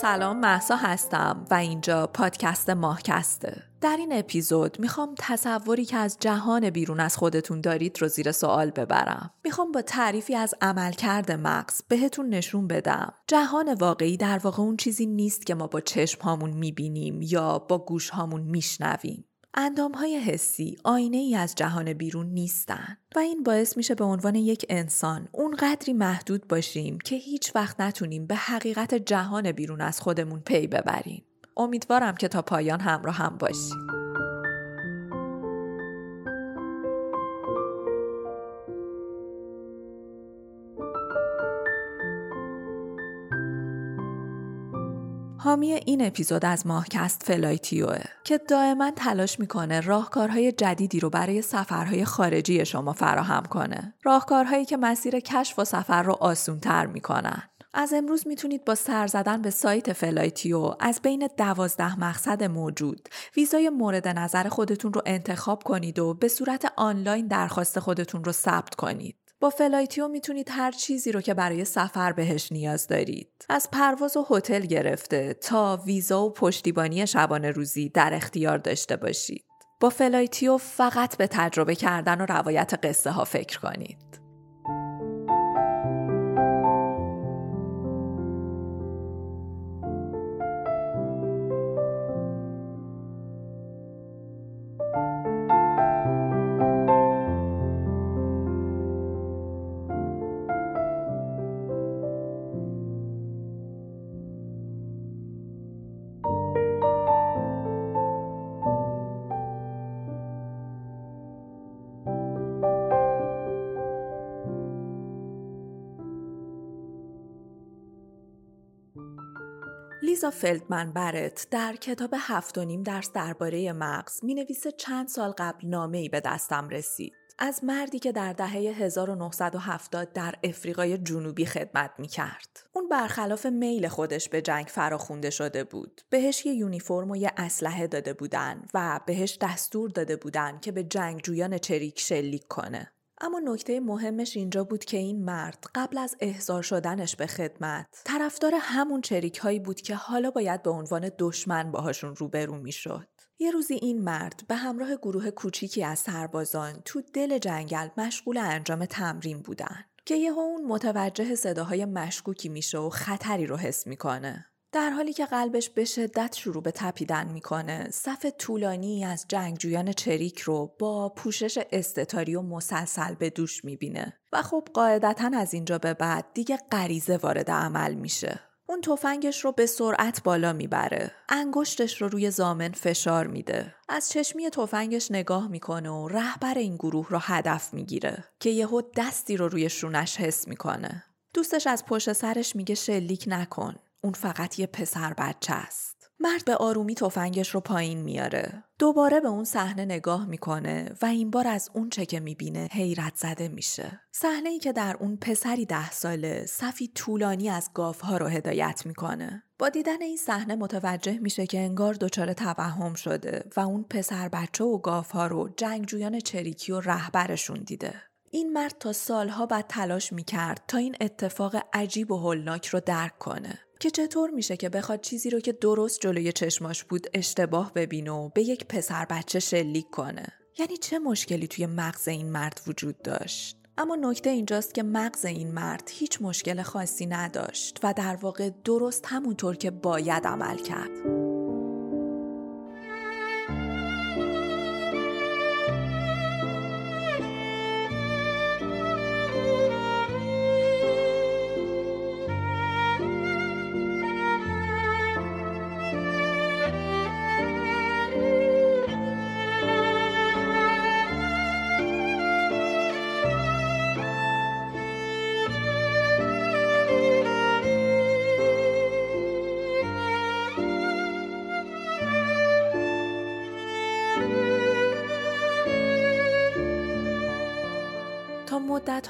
سلام محسا هستم و اینجا پادکست ماهکسته. در این اپیزود می‌خوام تصوری که از جهان بیرون از خودتون دارید رو زیر سوال ببرم. می‌خوام با تعریفی از عملکرد مغز بهتون نشون بدم. جهان واقعی در واقع اون چیزی نیست که ما با چشم هامون می‌بینیم یا با گوش هامون میشنویم. اندام های حسی آینه ای از جهان بیرون نیستن و این باعث میشه به عنوان یک انسان اونقدری محدود باشیم که هیچ وقت نتونیم به حقیقت جهان بیرون از خودمون پی ببریم. امیدوارم که تا پایان همراه هم باشید. حامی این اپیزود از ماهکست فلایتیوه که دائما تلاش می‌کنه راهکارهای جدیدی رو برای سفرهای خارجی شما فراهم کنه. راهکارهایی که مسیر کشف و سفر رو آسونتر می‌کنن. از امروز می‌تونید با سر زدن به سایت فلایتیو از بین دوازده مقصد موجود ویزای مورد نظر خودتون رو انتخاب کنید و به صورت آنلاین درخواست خودتون رو ثبت کنید. با فلایتیو می‌تونید هر چیزی رو که برای سفر بهش نیاز دارید. از پرواز و هتل گرفته تا ویزا و پشتیبانی شبانه روزی در اختیار داشته باشید. با فلایتیو فقط به تجربه کردن و روایت قصه ها فکر کنید. لیزا فلدمن برت در کتاب هفت و نیم درس درباره مغز می نویسه چند سال قبل نامه ای به دستم رسید. از مردی که در دهه 1970 در افریقای جنوبی خدمت می کرد. اون برخلاف میل خودش به جنگ فراخونده شده بود. بهش یه یونیفرم و یه اسلحه داده بودن و بهش دستور داده بودن که به جنگجویان چریک شلیک کنه. اما نکته مهمش اینجا بود که این مرد قبل از احضار شدنش به خدمت طرفدار همون چریک هایی بود که حالا باید به عنوان دشمن باهاشون روبرو می‌شد. یه روزی این مرد به همراه گروه کوچیکی از سربازان تو دل جنگل مشغول انجام تمرین بودن که یهو اون متوجه صداهای مشکوکی میشه و خطری رو حس می‌کنه. در حالی که قلبش به شدت شروع به تپیدن می‌کنه صف طولانی از جنگجویان چریک رو با پوشش استتاری و مسلسل به دوش می‌بینه. و خب قاعدتا از اینجا به بعد دیگه غریزه وارد عمل میشه. اون تفنگش رو به سرعت بالا می‌بره. انگشتش رو روی زامن فشار میده. از چشمی تفنگش نگاه می‌کنه و رهبر این گروه رو هدف می‌گیره که یهو دستی رو روی شونش حس می‌کنه. دوستش از پشت سرش میگه شلیک نکن. اون فقط یه پسر بچه است. مرد به آرومی تفنگش رو پایین میاره. دوباره به اون صحنه نگاه می‌کنه و این بار از اون چه که می‌بینه حیرت زده میشه. صحنه ای که در اون پسری ده ساله صفی طولانی از گاف رو هدایت می‌کنه. با دیدن این صحنه متوجه میشه که انگار دچار توهم شده و اون پسر بچه و گاف ها رو جنگجویان چریکی و رهبرشون دیده. این مرد تا سالها بعد تلاش می‌کرد تا این اتفاق عجیب و هولناک رو درک کنه. که چطور میشه که بخواد چیزی رو که درست جلوی چشماش بود اشتباه ببینه و به یک پسر بچه شلیک کنه. یعنی چه مشکلی توی مغز این مرد وجود داشت؟ اما نکته اینجاست که مغز این مرد هیچ مشکل خاصی نداشت و در واقع درست همونطور که باید عمل کرد.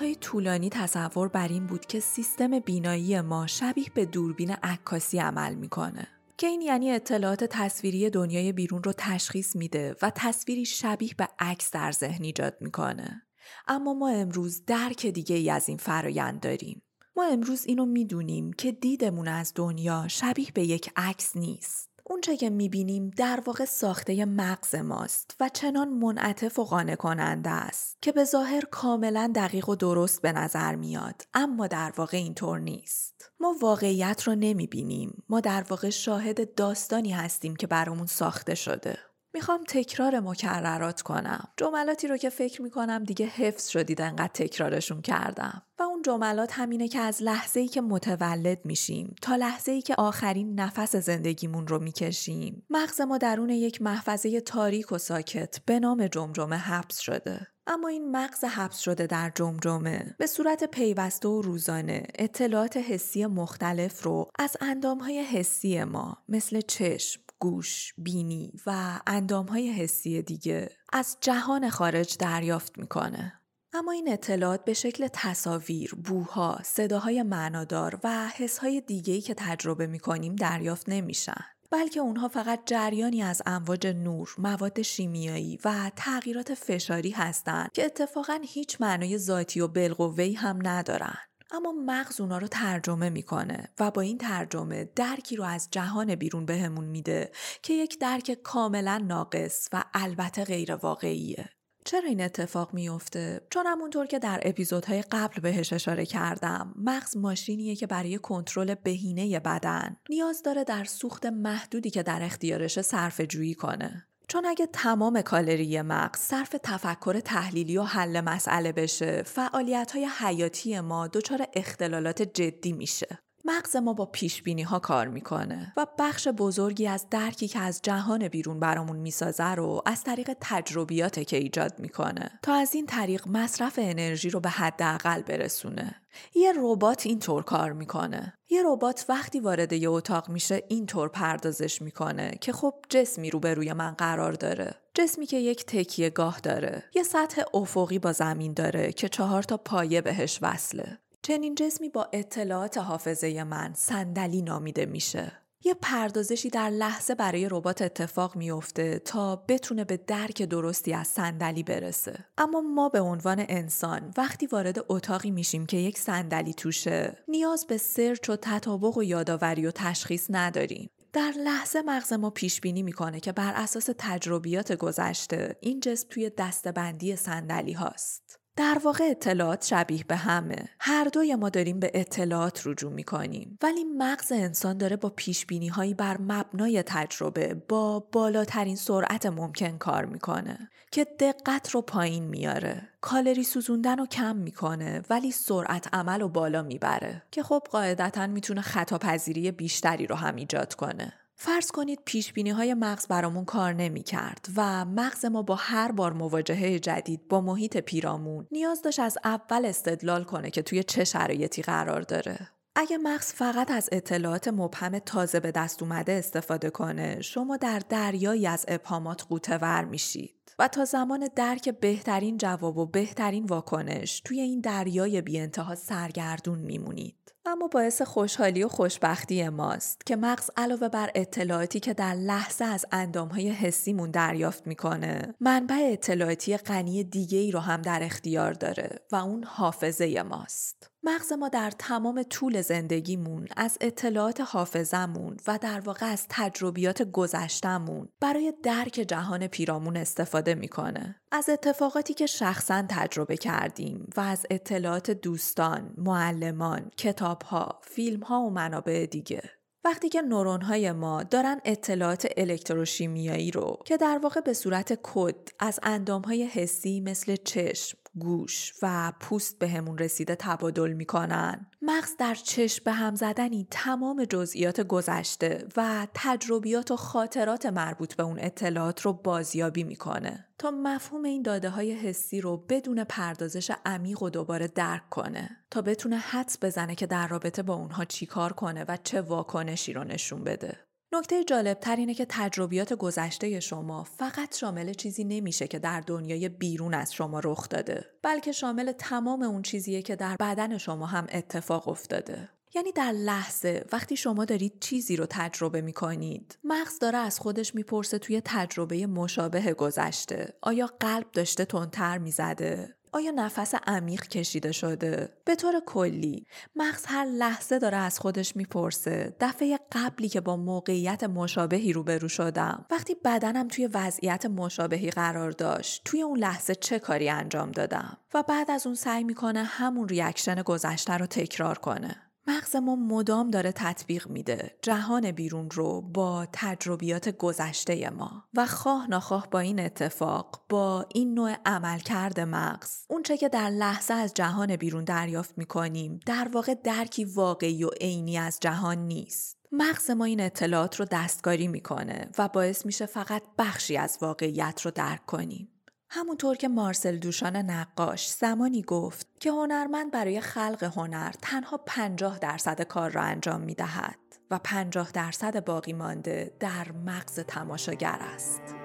های طولانی تصور بر این بود که سیستم بینایی ما شبیه به دوربین عکاسی عمل می‌کنه. که این یعنی اطلاعات تصویری دنیای بیرون رو تشخیص میده و تصویری شبیه به عکس در ذهن ایجاد می‌کنه. اما ما امروز درک دیگه ای از این فرایند داریم. ما امروز اینو می‌دونیم که دیدمون از دنیا شبیه به یک عکس نیست. اونچه که می‌بینیم در واقع ساخته مغز ماست و چنان منعطف و قانع کننده است که به ظاهر کاملا دقیق و درست به نظر میاد اما در واقع اینطور نیست. ما واقعیت رو نمی‌بینیم. ما در واقع شاهد داستانی هستیم که برامون ساخته شده. می‌خوام تکرار مکررات کنم. جملاتی رو که فکر می‌کنم دیگه حفظ شدید انقدر تکرارشون کردم. و اون جملات همینه که از لحظه ای که متولد میشیم تا لحظه ای که آخرین نفس زندگیمون رو می‌کشیم. مغز ما درون یک محفظه تاریک و ساکت به نام جمجمه حبس شده. اما این مغز حبس شده در جمجمه به صورت پیوسته و روزانه اطلاعات حسی مختلف رو از اندامهای حسی ما مثل چشم، گوش، بینی و اندامهای حسی دیگه از جهان خارج دریافت می‌کنه. اما این اطلاعات به شکل تصاویر، بوها، صداهای معنادار و حسهای دیگهی که تجربه می‌کنیم دریافت نمیشن. بلکه اونها فقط جریانی از امواج نور، مواد شیمیایی و تغییرات فشاری هستند که اتفاقا هیچ معنای ذاتی و بالقوه‌ای هم ندارن. اما مغز اونا رو ترجمه می‌کنه و با این ترجمه درکی رو از جهان بیرون بهمون میده که یک درک کاملا ناقص و البته غیر واقعیه. چرا این اتفاق میفته؟ چون همونطور که در اپیزودهای قبل بهش اشاره کردم مغز ماشینیه که برای کنترل بهینه بدن نیاز داره در سوخت محدودی که در اختیارش صرف جویی کنه چون اگه تمام کالری مغز صرف تفکر تحلیلی و حل مسئله بشه فعالیت های حیاتی ما دچار اختلالات جدی میشه. مغز ما با پیش بینی ها کار می‌کنه و بخش بزرگی از درکی که از جهان بیرون برامون می‌سازه رو از طریق تجربیات که ایجاد می‌کنه تا از این طریق مصرف انرژی رو به حداقل برسونه. یه ربات اینطور کار می‌کنه. یه ربات وقتی وارد یه اتاق میشه اینطور پردازش می‌کنه که خب جسمی رو به روی من قرار داره. جسمی که یک تکیه گاه داره. یه سطح افقی با زمین داره که چهار تا پایه بهش وصله. چنین جسمی با اطلاعات حافظه من صندلی نامیده میشه. یه پردازشی در لحظه برای ربات اتفاق میافته تا بتونه به درک درستی از صندلی برسه. اما ما به عنوان انسان وقتی وارد اتاقی میشیم که یک صندلی توشه، نیاز به سرچ و تطابق و یادآوری و تشخیص نداریم. در لحظه مغز ما پیش بینی می‌کنه که بر اساس تجربیات گذشته این جسم توی دستبندی صندلی هاست. در واقع اطلاعات شبیه به همه. هر دوی ما داریم به اطلاعات رجوع می‌کنیم. ولی مغز انسان داره با پیش بینی هایی بر مبنای تجربه با بالاترین سرعت ممکن کار می‌کنه که دقت رو پایین میاره. کالری سوزوندن رو کم می‌کنه ولی سرعت عمل رو بالا می‌بره. که خب قاعدتا می‌تونه خطاپذیری بیشتری رو هم ایجاد کنه. فرض کنید پیش بینی های مغز برامون کار نمی کرد و مغز ما با هر بار مواجهه جدید با محیط پیرامون نیاز داشت از اول استدلال کنه که توی چه شرایطی قرار داره. اگه مغز فقط از اطلاعات مبهم تازه به دست اومده استفاده کنه شما در دریایی از ابهامات قوطه میشید. و تا زمان درک بهترین جواب و بهترین واکنش توی این دریای بی انتها سرگردون میمونید. اما باعث خوشحالی و خوشبختی ماست که مغز علاوه بر اطلاعاتی که در لحظه از اندامهای حسیمون دریافت می‌کنه منبع اطلاعاتی غنی دیگه ای رو هم در اختیار داره و اون حافظه ماست. مغز ما در تمام طول زندگیمون از اطلاعات حافظمون و در واقع از تجربیات گذشتمون برای درک جهان پیرامون استفاده می‌کنه. از اتفاقاتی که شخصا تجربه کردیم و از اطلاعات دوستان، معلمان، کتابها، فیلمها و منابع دیگه. وقتی که نورون ما دارن اطلاعات الکتروشیمیایی رو که در واقع به صورت کد از اندام های حسی مثل چشم، گوش و پوست به همون رسیده تبادل می‌کنن. مغز در چشم به هم زدنی تمام جزئیات گذشته و تجربیات و خاطرات مربوط به اون اطلاعات رو بازیابی می‌کنه. تا مفهوم این داده های حسی رو بدون پردازش عمیق و دوباره درک کنه. تا بتونه حدس بزنه که در رابطه با اونها چیکار کنه و چه واکنشی رو نشون بده. نکته جالبتر اینه که تجربیات گذشته شما فقط شامل چیزی نمیشه که در دنیای بیرون از شما رخ داده بلکه شامل تمام اون چیزیه که در بدن شما هم اتفاق افتاده. یعنی در لحظه وقتی شما دارید چیزی رو تجربه می کنید مغز داره از خودش می‌پرسه توی تجربه مشابه گذشته. آیا قلب داشته تندتر می‌زده؟ آیا نفس عمیق کشیده شده؟ به طور کلی. مغز هر لحظه داره از خودش می‌پرسه. دفعه قبلی که با موقعیت مشابهی روبرو شدم. وقتی بدنم توی وضعیت مشابهی قرار داشت توی اون لحظه چه کاری انجام دادم؟ و بعد از اون سعی می‌کنه همون ریاکشن گذشته رو تکرار کنه. مغز ما مدام داره تطبیق میده. جهان بیرون رو با تجربیات گذشته ما. و خواه ناخواه با این اتفاق با این نوع عملکرد مغز اونچه که در لحظه از جهان بیرون دریافت می‌کنیم در واقع درکی واقعی و عینی از جهان نیست. مغز ما این اطلاعات رو دستکاری می‌کنه و باعث میشه فقط بخشی از واقعیت رو درک کنیم. همونطور که مارسل دوشان نقاش زمانی گفت که هنرمند برای خلق هنر تنها 50 درصد کار را انجام می دهد و 50 درصد باقی مانده در مغز تماشاگر است.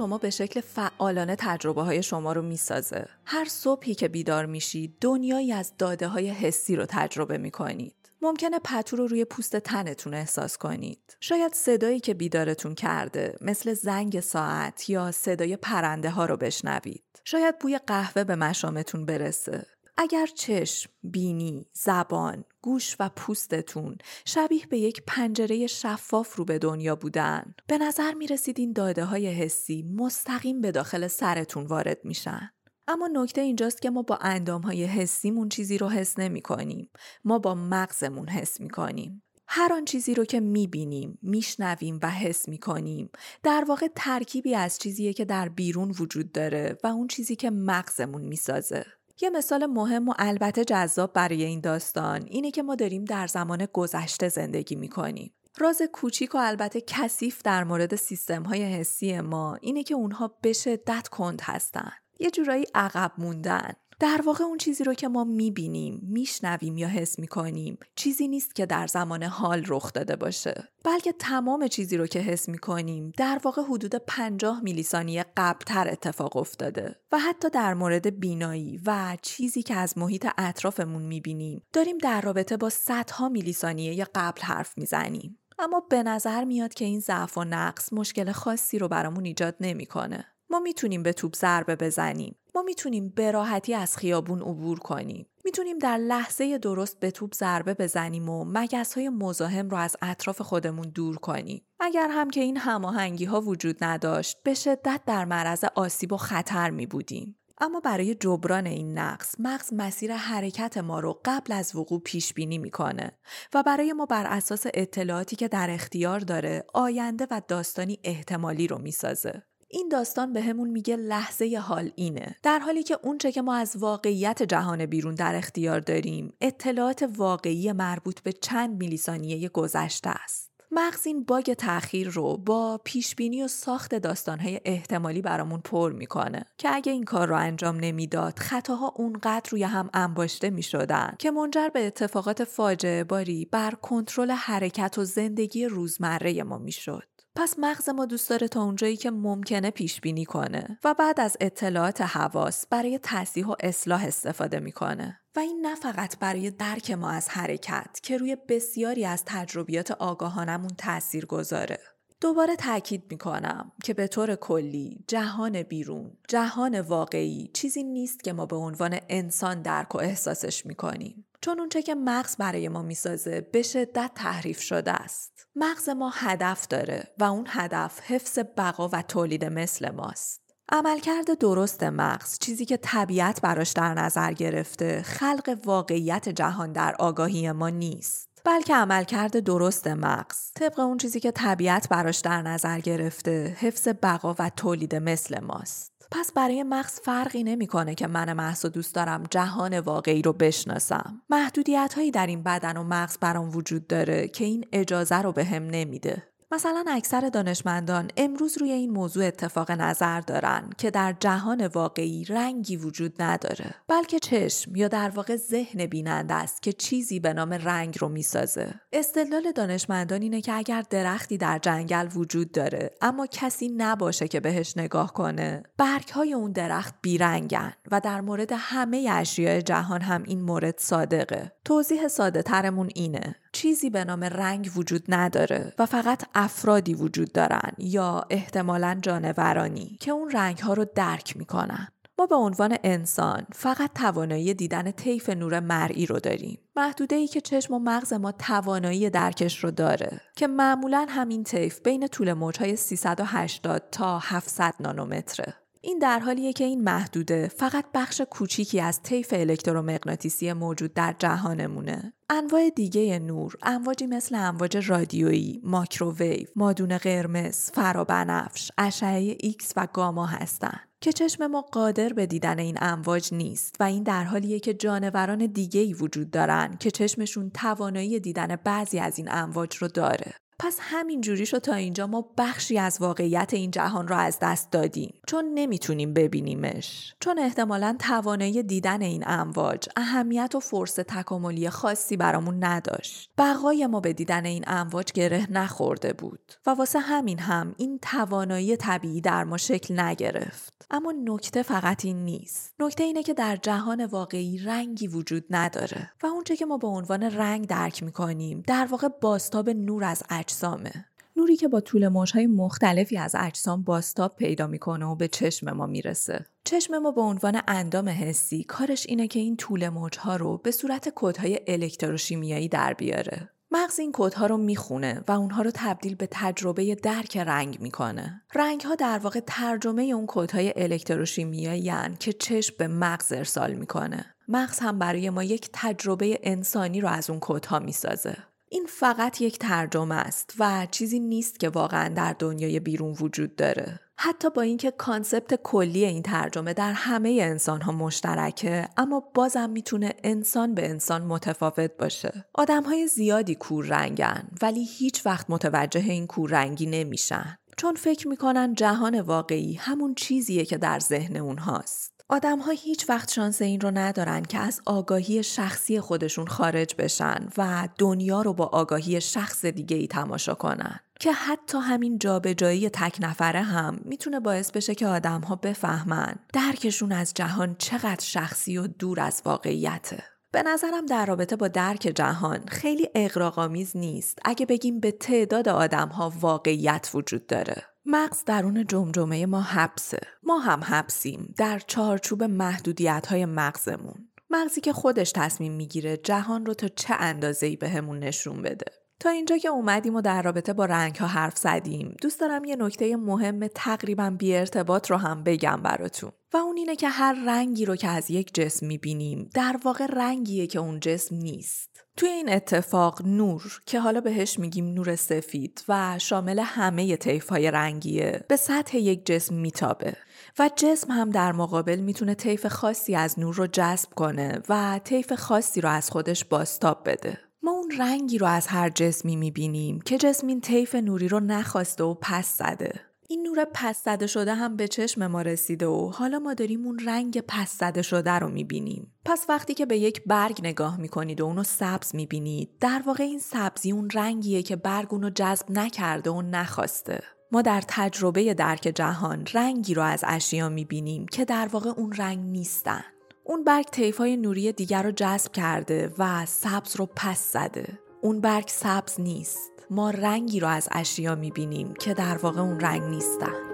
شما به شکل فعالانه تجربه های شما رو می‌سازه. هر صبحی که بیدار میشید دنیایی از داده های حسی رو تجربه می‌کنید. ممکنه پتو رو روی پوست تنتون احساس کنید. شاید صدایی که بیدارتون کرده مثل زنگ ساعت یا صدای پرنده ها رو بشنوید. شاید بوی قهوه به مشامتون برسه. اگر چشم، بینی، زبان، گوش و پوستتون شبیه به یک پنجره شفاف رو به دنیا بودن به نظر می رسید این داده های حسی مستقیم به داخل سرتون وارد میشن. اما نکته اینجاست که ما با اندام های حسیمون چیزی رو حس نمی کنیم. ما با مغزمون حس می کنیم. هر آن چیزی رو که می‌بینیم، میشنویم و حس می‌کنیم در واقع ترکیبی از چیزیه که در بیرون وجود داره و اون چیزی که مغزمون می‌سازه. یه مثال مهم و البته جذاب برای این داستان اینه که ما داریم در زمان گذشته زندگی می‌کنیم. راز کوچیک و البته کثیف در مورد سیستم های حسی ما اینه که اونها به شدت کند هستن. یه جورایی عقب موندن. در واقع اون چیزی رو که ما می‌بینیم، میشنویم یا حس می‌کنیم چیزی نیست که در زمان حال رخ داده باشه بلکه تمام چیزی رو که حس می‌کنیم در واقع حدود 50 میلی ثانیه قبلتر اتفاق افتاده و حتی در مورد بینایی و چیزی که از محیط اطرافمون می‌بینیم داریم در رابطه با صدها میلی ثانیه قبل حرف می‌زنیم اما به نظر میاد که این ضعف و نقص مشکل خاصی رو برامون ایجاد نمی‌کنه. ما می‌تونیم به توپ ضربه بزنیم. ما می‌تونیم به راحتی از خیابون عبور کنیم. می‌تونیم در لحظه درست به توپ ضربه بزنیم و مگس های مزاحم رو از اطراف خودمون دور کنیم. اگر هم که این هماهنگی ها وجود نداشت به شدت در معرض آسیب و خطر می بودیم اما برای جبران این نقص مغز مسیر حرکت ما رو قبل از وقوع پیش بینی می‌کنه و برای ما بر اساس اطلاعاتی که در اختیار داره آینده و داستانی احتمالی رو می‌سازه. این داستان به همون میگه لحظه حال اینه. در حالی که اونچه که ما از واقعیت جهان بیرون در اختیار داریم اطلاعات واقعی مربوط به چند میلیسانیه گذشته است. مغز این باگ تاخیر رو با پیش بینی و ساخت داستانهای احتمالی برامون پر می‌کنه که اگه این کار رو انجام نمی‌داد خطاها اونقدر روی هم انباشته می‌شدن که منجر به اتفاقات فاجعه باری بر کنترل حرکت و زندگی روزمره ما می‌شد. پس مغز ما دوست داره تا اونجایی که ممکنه پیش بینی کنه و بعد از اطلاعات حواس برای تصحیح و اصلاح استفاده می‌کنه. و این نه فقط برای درک ما از حرکت که روی بسیاری از تجربیات آگاهانمون تأثیر گذاره. دوباره تاکید می‌کنم که به طور کلی جهان بیرون جهان واقعی چیزی نیست که ما به عنوان انسان درک و احساسش می‌کنیم. چون اونچه که مغز برای ما می‌سازه به شدت تحریف شده است. مغز ما هدف داره و اون هدف حفظ بقا و تولید مثل ماست. عملکرد درست مغز چیزی که طبیعت براش در نظر گرفته خلق واقعیت جهان در آگاهی ما نیست. بلکه عملکرد درست مغز طبق اون چیزی که طبیعت براش در نظر گرفته حفظ بقا و تولید مثل ماست. پس برای مغز فرقی نمی‌کنه که من محض دوست دارم جهان واقعی رو بشناسم. محدودیت هایی در این بدن و مغز برام وجود داره که این اجازه رو به نمیده. مثلا اکثر دانشمندان امروز روی این موضوع اتفاق نظر دارن که در جهان واقعی رنگی وجود نداره بلکه چشم یا در واقع ذهن بیننده است که چیزی به نام رنگ رو می‌سازه. استدلال دانشمندان اینه که اگر درختی در جنگل وجود داره اما کسی نباشه که بهش نگاه کنه برگ های اون درخت بیرنگن و در مورد همه اشیاء جهان هم این مورد صادقه. توضیح ساده ترمون اینه. چیزی به نام رنگ وجود نداره و فقط افرادی وجود دارن یا احتمالا جانورانی که اون رنگ ها رو درک می‌کنن. ما به عنوان انسان فقط توانایی دیدن طیف نور مرئی رو داریم. محدوده ای که چشم و مغز ما توانایی درکش رو داره که معمولا همین طیف بین طول موجهای 380 تا 700 نانومتره. این در حالیه که این محدوده فقط بخش کوچیکی از طیف الکترومغناطیسی موجود در جهانمونه. انواع دیگه نور، امواجی مثل امواج رادیویی، ماکروویو، مادون قرمز، فرابنفش، اشعه ایکس و گاما هستند. که چشم ما قادر به دیدن این امواج نیست و این در حالیه که جانوران دیگه ای وجود دارن که چشمشون توانایی دیدن بعضی از این امواج رو داره. پس همین جوری شد تا اینجا ما بخشی از واقعیت این جهان را از دست دادیم. چون نمی‌تونیم ببینیمش. چون احتمالا توانایی دیدن این امواج اهمیت و فرصت تکاملی خاصی برامون نداشت. بقای ما به دیدن این امواج گره نخورده بود و واسه همین هم این توانایی طبیعی در ما شکل نگرفت. اما نکته فقط این نیست. نکته اینه که در جهان واقعی رنگی وجود نداره و اونچه که ما به عنوان رنگ درک می‌کنیم در واقع باستاب نور از اجسامه نوری که با طول موجهای مختلفی از اجسام باستاب پیدا می‌کنه و به چشم ما می‌رسه چشم ما به عنوان اندام حسی کارش اینه که این طول موجها رو به صورت کدهای الکتروشیمیایی در بیاره مغز این کدها رو می‌خونه و اونها رو تبدیل به تجربه درک رنگ می‌کنه. رنگ ها در واقع ترجمه اون کدهای الکتروشیمیایی که چشم به مغز ارسال می‌کنه. مغز هم برای ما یک تجربه انسانی رو از اون کدها می‌سازه. این فقط یک ترجمه است و چیزی نیست که واقعا در دنیای بیرون وجود داره. حتی با اینکه concept کلی این ترجمه در همه انسان ها مشترکه اما بازم می‌تونه انسان به انسان متفاوت باشه. آدم های زیادی کور رنگن ولی هیچ وقت متوجه این کور رنگی نمیشن. چون فکر می‌کنن جهان واقعی همون چیزیه که در ذهن اونهاست. آدم ها هیچ وقت شانس این رو ندارن که از آگاهی شخصی خودشون خارج بشن و دنیا رو با آگاهی شخص دیگه ای تماشا کنن. که حتی همین جابجایی تک نفره هم می‌تونه باعث بشه که آدم ها بفهمن درکشون از جهان چقدر شخصی و دور از واقعیته. به نظرم در رابطه با درک جهان خیلی اقراقامیز نیست اگه بگیم به تعداد آدم ها واقعیت وجود داره. مغز درون جمجمه ما حبسه. ما هم حبسیم در چارچوب محدودیت های مغزمون. مغزی که خودش تصمیم می‌گیره جهان رو تا چه اندازه‌ای بهمون نشون بده. تا اینجا که اومدیم و در رابطه با رنگ ها حرف زدیم دوست دارم یه نکته مهم تقریبا بی ارتباط رو هم بگم براتون و اون اینه که هر رنگی رو که از یک جسم می‌بینیم در واقع رنگیه که اون جسم نیست توی این اتفاق نور که حالا بهش میگیم نور سفید و شامل همه طیف های رنگیه به سطح یک جسم میتابه و جسم هم در مقابل می‌تونه طیف خاصی از نور رو جذب کنه و طیف خاصی رو از خودش باستاب بده ما اون رنگی رو از هر جسمی می‌بینیم که جسم این طیف نوری رو نخواسته و پس زده. این نور پس زده شده هم به چشم ما رسیده و حالا ما داریم اون رنگ پس زده شده رو می‌بینیم. پس وقتی که به یک برگ نگاه می‌کنید و اونو سبز می‌بینید در واقع این سبزی اون رنگیه که برگ اونو جذب نکرده و نخواسته. ما در تجربه درک جهان رنگی رو از اشیا می‌بینیم که در واقع اون رنگ نیستن. اون برگ های نوری دیگر رو جذب کرده و سبز رو پس زده. اون برگ سبز نیست. ما رنگی رو از اشیا می‌بینیم که در واقع اون رنگ نیستن.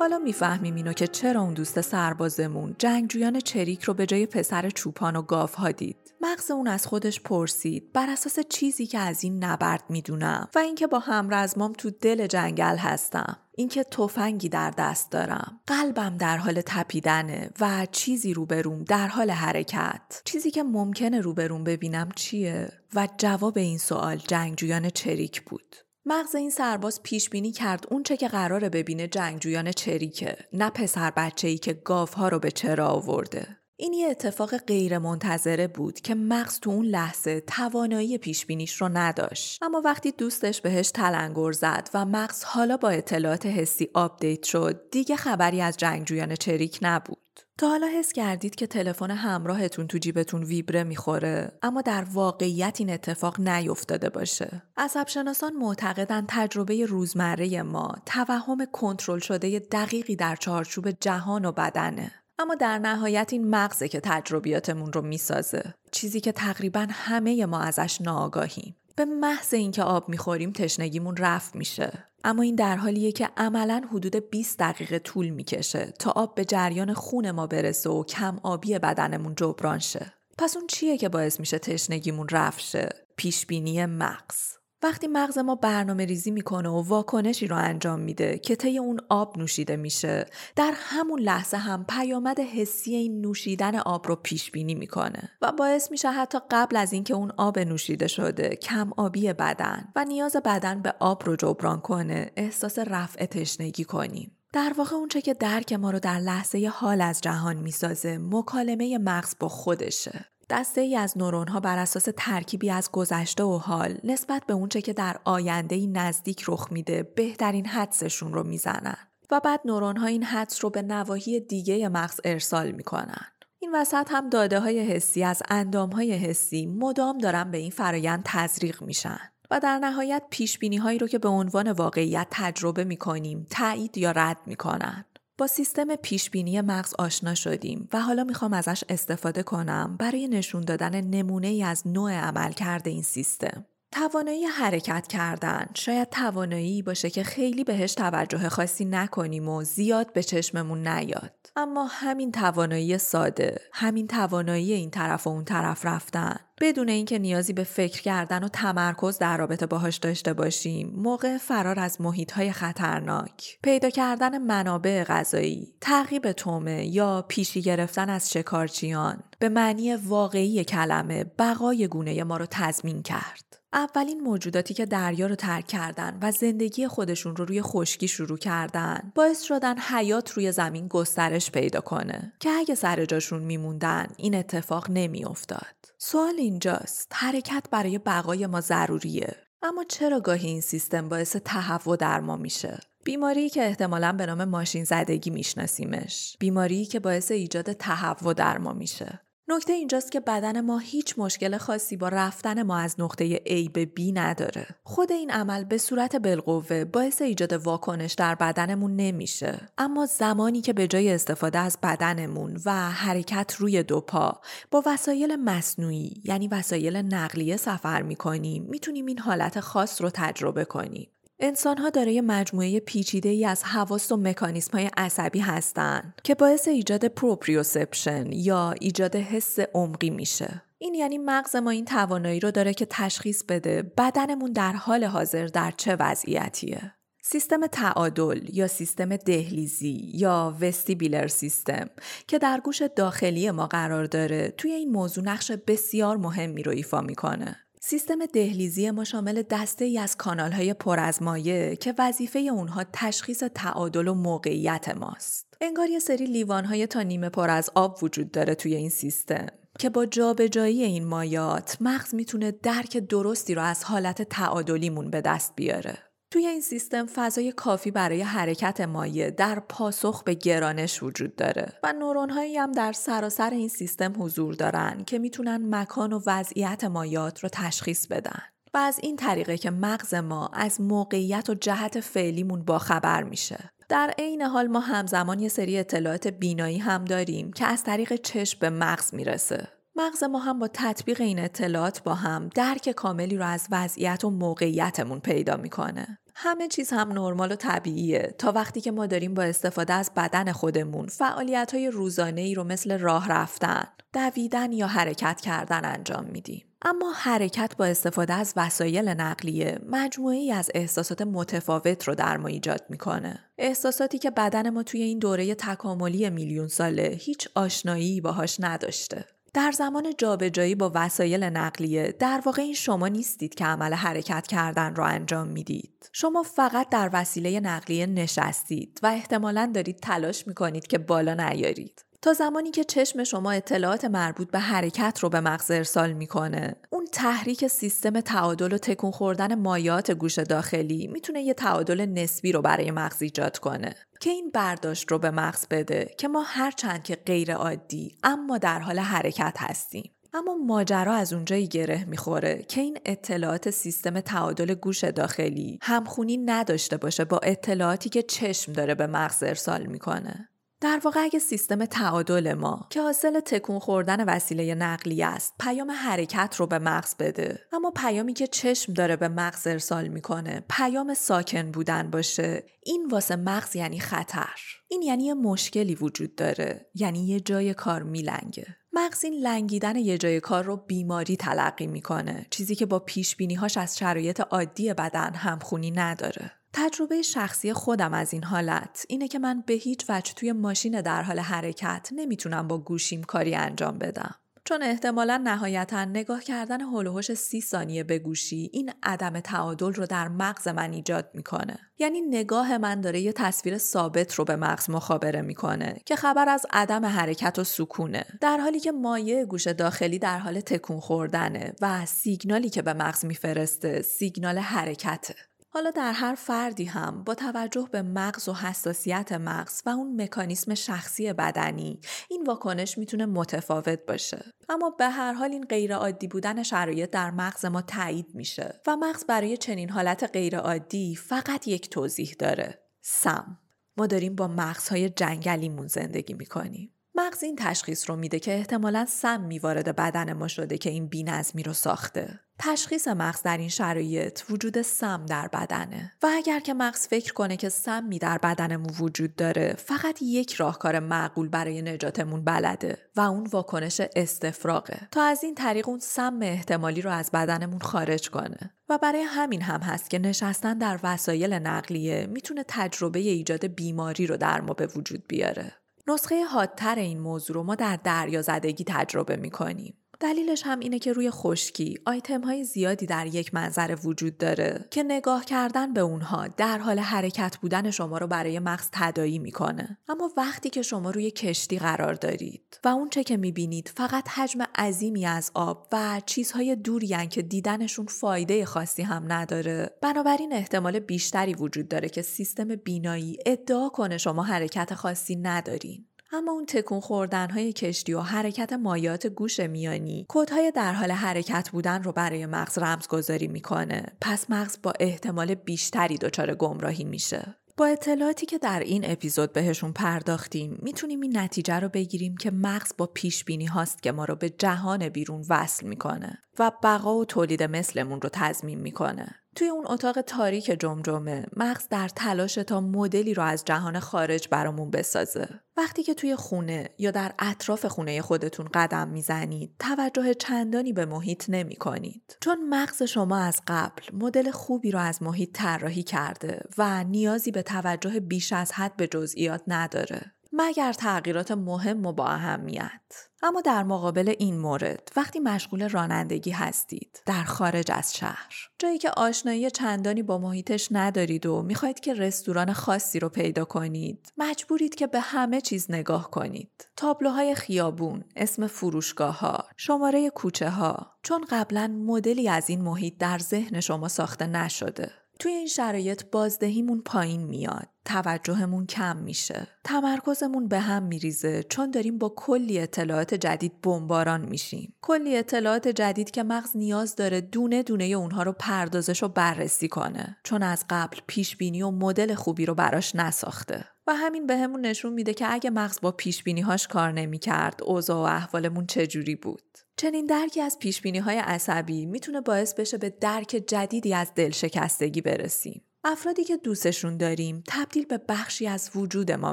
حالا می‌فهمیم اینو که چرا اون دوست سربازمون جنگجویان چریک رو به جای پسر چوپان و گاف دید. مغز اون از خودش پرسید بر اساس چیزی که از این نبرد می‌دونم و اینکه با همرزمام تو دل جنگل هستم. اینکه تفنگی در دست دارم قلبم در حال تپیدنه و چیزی روبروم در حال حرکت چیزی که ممکنه روبروم ببینم چیه و جواب این سوال جنگجویان چریک بود مغز این سرباز پیش بینی کرد اونچه که قراره ببینه جنگجویان چریکه نه پسر بچه ای که گاو ها رو به چرا آورده. این یه اتفاق غیر منتظره بود که مغز تو اون لحظه توانایی پیش بینیش رو نداشت. اما وقتی دوستش بهش تلنگر زد و مغز حالا با اطلاعات حسی update شد دیگه خبری از جنگجویان چریک نبود. تا حالا حس کردید که تلفن همراهتون تو جیبتون ویبره می‌خوره اما در واقعیت این اتفاق نیفتاده باشه. عصب شناسان معتقدن تجربه روزمره ما توهم کنترل شده دقیقی در چارچوب جهان و بدنه. اما در نهایت این مغزه که تجربیاتمون رو می‌سازه. چیزی که تقریبا همه ما ازش ناآگاهیم. به محض اینکه آب می‌خوریم تشنگیمون رفت میشه. اما این در حالیه که عملا حدود 20 دقیقه طول می‌کشه تا آب به جریان خون ما برسه و کم آبی بدنمون جبران شه. پس اون چیه که باعث میشه تشنگیمون رفت شه؟ پیشبینی مغز. وقتی مغز ما برنامه ریزی می‌کنه و واکنشی رو انجام میده که طی اون آب نوشیده میشه در همون لحظه هم پیامد حسی این نوشیدن آب رو پیش بینی می‌کنه و باعث میشه حتی قبل از اینکه اون آب نوشیده شده کم آبی بدن و نیاز بدن به آب رو جبران کنه احساس رفع تشنگی کنیم. در واقع اونچه که درک ما رو در لحظه حال از جهان می‌سازه مکالمه مغز با خودشه. دسته ای از نورون ها بر اساس ترکیبی از گذشته و حال نسبت به اونچه که در آینده ای نزدیک رخ میده بهترین حدسشون رو می‌زنن و بعد نورون ها این حدس رو به نواحی دیگه مغز ارسال می‌کنن. این وسط هم داده های حسی از اندام های حسی مدام دارن به این فرایند تزریق میشن. و در نهایت پیش بینی هایی رو که به عنوان واقعیت تجربه می کنیم تایید یا رد می کنن. با سیستم پیشبینی مغز آشنا شدیم و حالا می‌خوام ازش استفاده کنم برای نشون دادن نمونه ای از نوع عمل کرده این سیستم. توانایی حرکت کردن. شاید توانایی باشه که خیلی بهش توجه خاصی نکنیم و زیاد به چشممون نیاد. اما همین توانایی ساده، همین توانایی این طرف و اون طرف رفتن. بدون اینکه نیازی به فکر کردن و تمرکز در رابطه باهاش داشته باشیم موقع فرار از محیطهای خطرناک پیدا کردن منابع غذایی تعقیب تومه یا پیشی گرفتن از شکارچیان به معنی واقعی کلمه بقای گونه ما رو تضمین کرد. اولین موجوداتی که دریا رو ترک کردن و زندگی خودشون رو روی خشکی شروع کردن باعث شدن حیات روی زمین گسترش پیدا کنه. که اگه سر جاشون میموندن این اتفاق نمیافتاد. سوال اینجاست حرکت برای بقای ما ضروریه. اما چرا گاهی این سیستم باعث تهوع در ما میشه؟ بیماری که احتمالا به نام ماشین زدگی میشناسیمش. بیماری که باعث ایجاد تهوع در ما میشه. نکته اینجاست که بدن ما هیچ مشکل خاصی با رفتن ما از نقطه A به B نداره. خود این عمل به صورت بالقوه باعث ایجاد واکنش در بدنمون نمیشه. اما زمانی که به جای استفاده از بدنمون و حرکت روی دو پا با وسایل مصنوعی یعنی وسایل نقلیه سفر می‌کنیم می‌تونیم این حالت خاص رو تجربه کنیم. انسان ها دارای مجموعه پیچیده ای از حواس و مکانیسم های عصبی هستند که باعث ایجاد proprioception یا ایجاد حس عمقی میشه. این یعنی مغز ما این توانایی رو داره که تشخیص بده بدنمون در حال حاضر در چه وضعیتیه. سیستم تعادل یا سیستم دهلیزی یا vestibular system که در گوش داخلی ما قرار داره توی این موضوع نقش بسیار مهمی رو ایفا می‌کنه. سیستم دهلیزی ما شامل دسته ای از کانال های پر از مایه که وظیفه اونها تشخیص تعادل و موقعیت ماست. انگار یه سری لیوان های تا نیمه پر از آب وجود داره توی این سیستم که با جابجایی این مایات مغز می‌تونه درک درستی رو از حالت تعادلیمون به دست بیاره. توی این سیستم فضای کافی برای حرکت مایع در پاسخ به گرانش وجود داره و نورون هایی هم در سراسر این سیستم حضور دارن که می‌تونن مکان و وضعیت مایات رو تشخیص بدن. و از این طریقه که مغز ما از موقعیت و جهت فعلیمون با خبر میشه. در عین حال ما همزمان یه سری اطلاعات بینایی هم داریم که از طریق چشم به مغز می‌رسه. مغز ما هم با تطبیق این اطلاعات با هم درک کاملی رو از وضعیت و موقعیتمون پیدا می‌کنه. همه چیز هم نرمال و طبیعیه تا وقتی که ما داریم با استفاده از بدن خودمون فعالیت های روزانه ای رو مثل راه رفتن، دویدن یا حرکت کردن انجام میدیم. اما حرکت با استفاده از وسایل نقلیه مجموعی از احساسات متفاوت رو در ما ایجاد می‌کنه. احساساتی که بدن ما توی این دوره تکاملی میلیون ساله هیچ آشنایی باهاش نداشته. در زمان جابجایی با وسایل نقلیه در واقع این شما نیستید که عمل حرکت کردن را انجام می‌دید. شما فقط در وسیله نقلیه نشستید و احتمالا دارید تلاش می‌کنید که بالا نیارید. تا زمانی که چشم شما اطلاعات مربوط به حرکت رو به مغز ارسال می‌کنه. اون تحریک سیستم تعادل و تکون خوردن مایات گوش داخلی می‌تونه یه تعادل نسبی رو برای مغز ایجاد کنه که این برداشت رو به مغز بده که ما هرچند که غیر عادی اما در حال حرکت هستیم. اما ماجرا از اونجایی گره می‌خوره که این اطلاعات سیستم تعادل گوش داخلی همخونی نداشته باشه با اطلاعاتی که چشم داره به مغز ارسال می‌کنه. در واقع اگه سیستم تعادل ما که حاصل تکون خوردن وسیله نقلی است پیام حرکت رو به مغز بده. اما پیامی که چشم داره به مغز ارسال می‌کنه پیام ساکن بودن باشه. این واسه مغز یعنی خطر. این یعنی یه مشکلی وجود داره. یعنی یه جای کار میلنگه. مغز این لنگیدن یه جای کار رو بیماری تلقی می‌کنه. چیزی که با پیش هاش از شرایط عادی بدن همخونی نداره. تجربه شخصی خودم از این حالت. اینه که من به هیچ وجه توی ماشین در حال حرکت نمی‌تونم با گوشیم کاری انجام بدم. چون احتمالا نهایتا نگاه کردن هلوهوش سی ثانیه به گوشی این عدم تعادل رو در مغز من ایجاد می‌کنه. یعنی نگاه من داره یه تصویر ثابت رو به مغز مخابره می‌کنه که خبر از عدم حرکت و سکونه. در حالی که مایه گوش داخلی در حال تکون خوردنه و سیگنالی که به مغز میفرسته سیگنال حرکته. حالا در هر فردی هم با توجه به مغز و حساسیت مغز و اون مکانیسم شخصی بدنی این واکنش می‌تونه متفاوت باشه. اما به هر حال این غیرعادی بودن شرایط در مغز ما تایید میشه و مغز برای چنین حالت غیرعادی فقط یک توضیح داره سم. ما داریم با مغزهای جنگلیمون زندگی می‌کنیم. مغز این تشخیص رو میده که احتمالا سم وارد بدن ما شده که این بینظمی رو ساخته. تشخیص مغز در این شرایط وجود سم در بدنه. و اگر که مغز فکر کنه که سمی در بدنمون وجود داره فقط یک راهکار معقول برای نجاتمون بلده و اون واکنش استفراغه. تا از این طریق اون سم احتمالی رو از بدنمون خارج کنه. و برای همین هم هست که نشستن در وسایل نقلیه می‌تونه تجربه ایجاد بیماری رو در ما به وجود بیاره. نسخه حادتر این موضوع رو ما در دریا زدگی تجربه می‌کنیم. دلیلش هم اینه که روی خشکی آیتم های زیادی در یک منظره وجود داره که نگاه کردن به اونها در حال حرکت بودن شما رو برای مغز تدایی می‌کنه. اما وقتی که شما روی کشتی قرار دارید و اون چه که می‌بینید فقط حجم عظیمی از آب و چیزهای دوری که دیدنشون فایده خاصی هم نداره بنابراین احتمال بیشتری وجود داره که سیستم بینایی ادعا کنه شما حرکت خاصی ندارین. اما اون تکون خوردن های کشتی و حرکت مایات گوش میانی کودهای در حال حرکت بودن رو برای مغز رمزگذاری می‌کنه. پس مغز با احتمال بیشتری دچار گمراهی میشه. با اطلاعاتی که در این اپیزود بهشون پرداختیم می‌تونیم این نتیجه رو بگیریم که مغز با پیش بینی هاست که ما رو به جهان بیرون وصل می‌کنه و بقا و تولید مثلمون رو تضمین می‌کنه. توی اون اتاق تاریک جمجمه مغز در تلاش تا مدلی رو از جهان خارج برامون بسازه. وقتی که توی خونه یا در اطراف خونه خودتون قدم می‌زنید توجه چندانی به محیط نمی کنید چون مغز شما از قبل مدل خوبی رو از محیط طراحی کرده و نیازی به توجه بیش از حد به جزئیات نداره. مگر تغییرات مهم و با اهمیت. اما در مقابل این مورد وقتی مشغول رانندگی هستید در خارج از شهر جایی که آشنایی چندانی با محیطش ندارید و می‌خواهید که رستوران خاصی رو پیدا کنید مجبورید که به همه چیز نگاه کنید. تابلوهای خیابون اسم فروشگاه ها شماره کوچه ها چون قبلا مدلی از این محیط در ذهن شما ساخته نشده. توی این شرایط بازدهیمون پایین میاد. توجهمون کم میشه. تمرکزمون به هم میریزه چون داریم با کلی اطلاعات جدید بمباران میشیم. کلی اطلاعات جدید که مغز نیاز داره دونه دونه اونها رو پردازش و بررسی کنه. چون از قبل پیش بینی و مدل خوبی رو براش نساخته. و همین بهمون به نشون میده که اگه مغز با پیش بینی هاش کار نمی‌کرد اوضاع و احوالمون چجوری بود. چنین درکی از بینی های عصبی می‌تونه باعث بشه به درک جدیدی از دلشکستگی برسیم افرادی که دوستشون داریم تبدیل به بخشی از وجود ما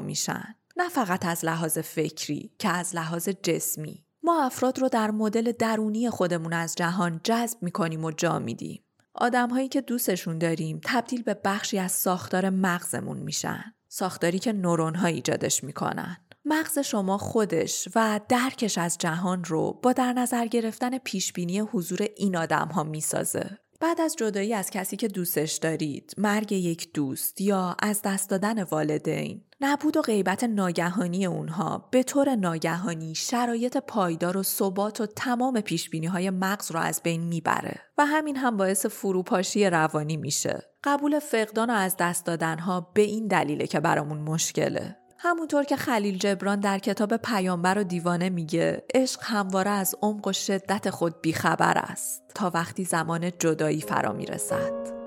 میشن. نه فقط از لحاظ فکری که از لحاظ جسمی. ما افراد رو در مدل درونی خودمون از جهان جذب می‌کنیم و جا میدیم. آدم هایی که دوستشون داریم تبدیل به بخشی از ساختار مغزمون میشن. ساختاری که نورون ها ایجادش می‌کنن. مغز شما خودش و درکش از جهان رو با در نظر گرفتن پیشبینی حضور این آدم ها می‌سازه. بعد از جدایی از کسی که دوستش دارید، مرگ یک دوست یا از دست دادن والدین، نبود و غیبت ناگهانی اونها به طور ناگهانی شرایط پایدار و ثبات و تمام پیشبینی های مغز رو از بین می‌بره و همین هم باعث فروپاشی روانی میشه. قبول فقدان و از دست دادنها به این دلیله که برامون مشکله. همونطور که خلیل جبران در کتاب پیامبر و دیوانه میگه عشق همواره از عمق و شدت خود بیخبر است تا وقتی زمان جدایی فرا می‌رسد.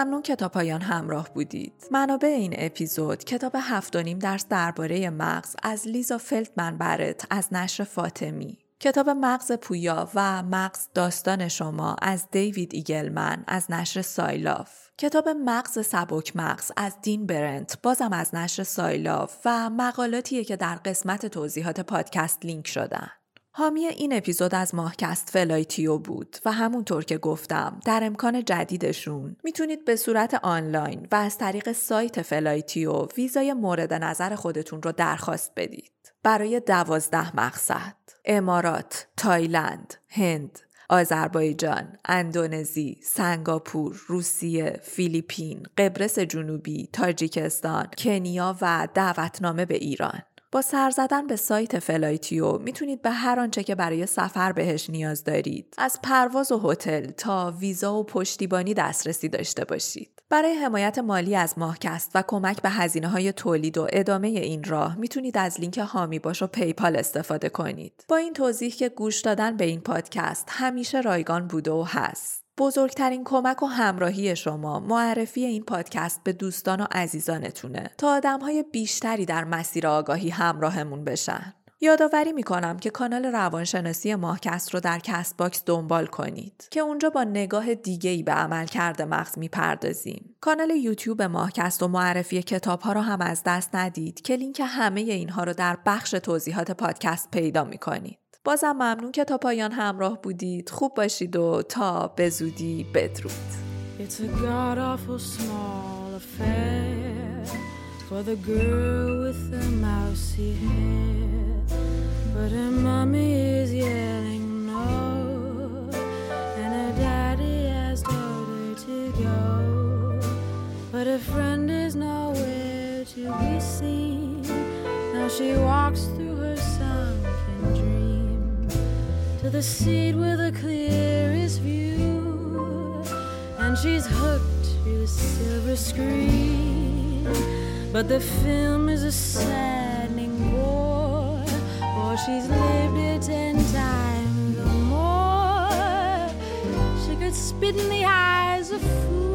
ممنون که تا پایان همراه بودید. منابع این اپیزود کتاب هفت و نیم درس درباره مغز از لیزا فلدمن برت از نشر فاطمی. کتاب مغز پویا و مغز داستان شما از دیوید ایگلمن از نشر سایلاف. کتاب مغز سبک مغز از دین برنت بازم از نشر سایلاف و مقالاتیه که در قسمت توضیحات پادکست لینک شدن. حامی این اپیزود از ماهکست فلایتیو بود و همونطور که گفتم در امکان جدیدشون می‌تونید به صورت آنلاین و از طریق سایت فلایتیو ویزای مورد نظر خودتون رو درخواست بدید. برای دوازده مقصد امارات، تایلند، هند، آذربایجان، اندونزی، سنگاپور، روسیه، فیلیپین، قبرس جنوبی، تاجیکستان، کنیا و دعوتنامه به ایران. با سر زدن به سایت فلایتیو می‌تونید به هر آنچه که برای سفر بهش نیاز دارید از پرواز و هتل تا ویزا و پشتیبانی دسترسی داشته باشید. برای حمایت مالی از ماهکست و کمک به هزینه های تولید و ادامه این راه می‌تونید از لینک حامی باش و PayPal استفاده کنید. با این توضیح که گوش دادن به این پادکست همیشه رایگان بوده و هست. بزرگترین کمک و همراهی شما معرفی این پادکست به دوستان و عزیزانتونه تا آدمهای بیشتری در مسیر آگاهی همراهمون بشن. یادآوری می‌کنم که کانال روانشناسی ماهکست رو در Castbox دنبال کنید که اونجا با نگاه دیگه ای به عملکرد مغز می‌پردازیم. کانال یوتیوب ماهکست و معرفی کتاب ها رو هم از دست ندید که لینک همه اینها رو در بخش توضیحات پادکست پیدا می‌کنید. بازم ممنون که تا پایان همراه بودید. خوب باشید و تا به زودی بدرود. She walks through the seat with the clearest view, and she's hooked to the silver screen. But the film is a saddening bore, for she's lived it ten times or more. She could spit in the eyes of fools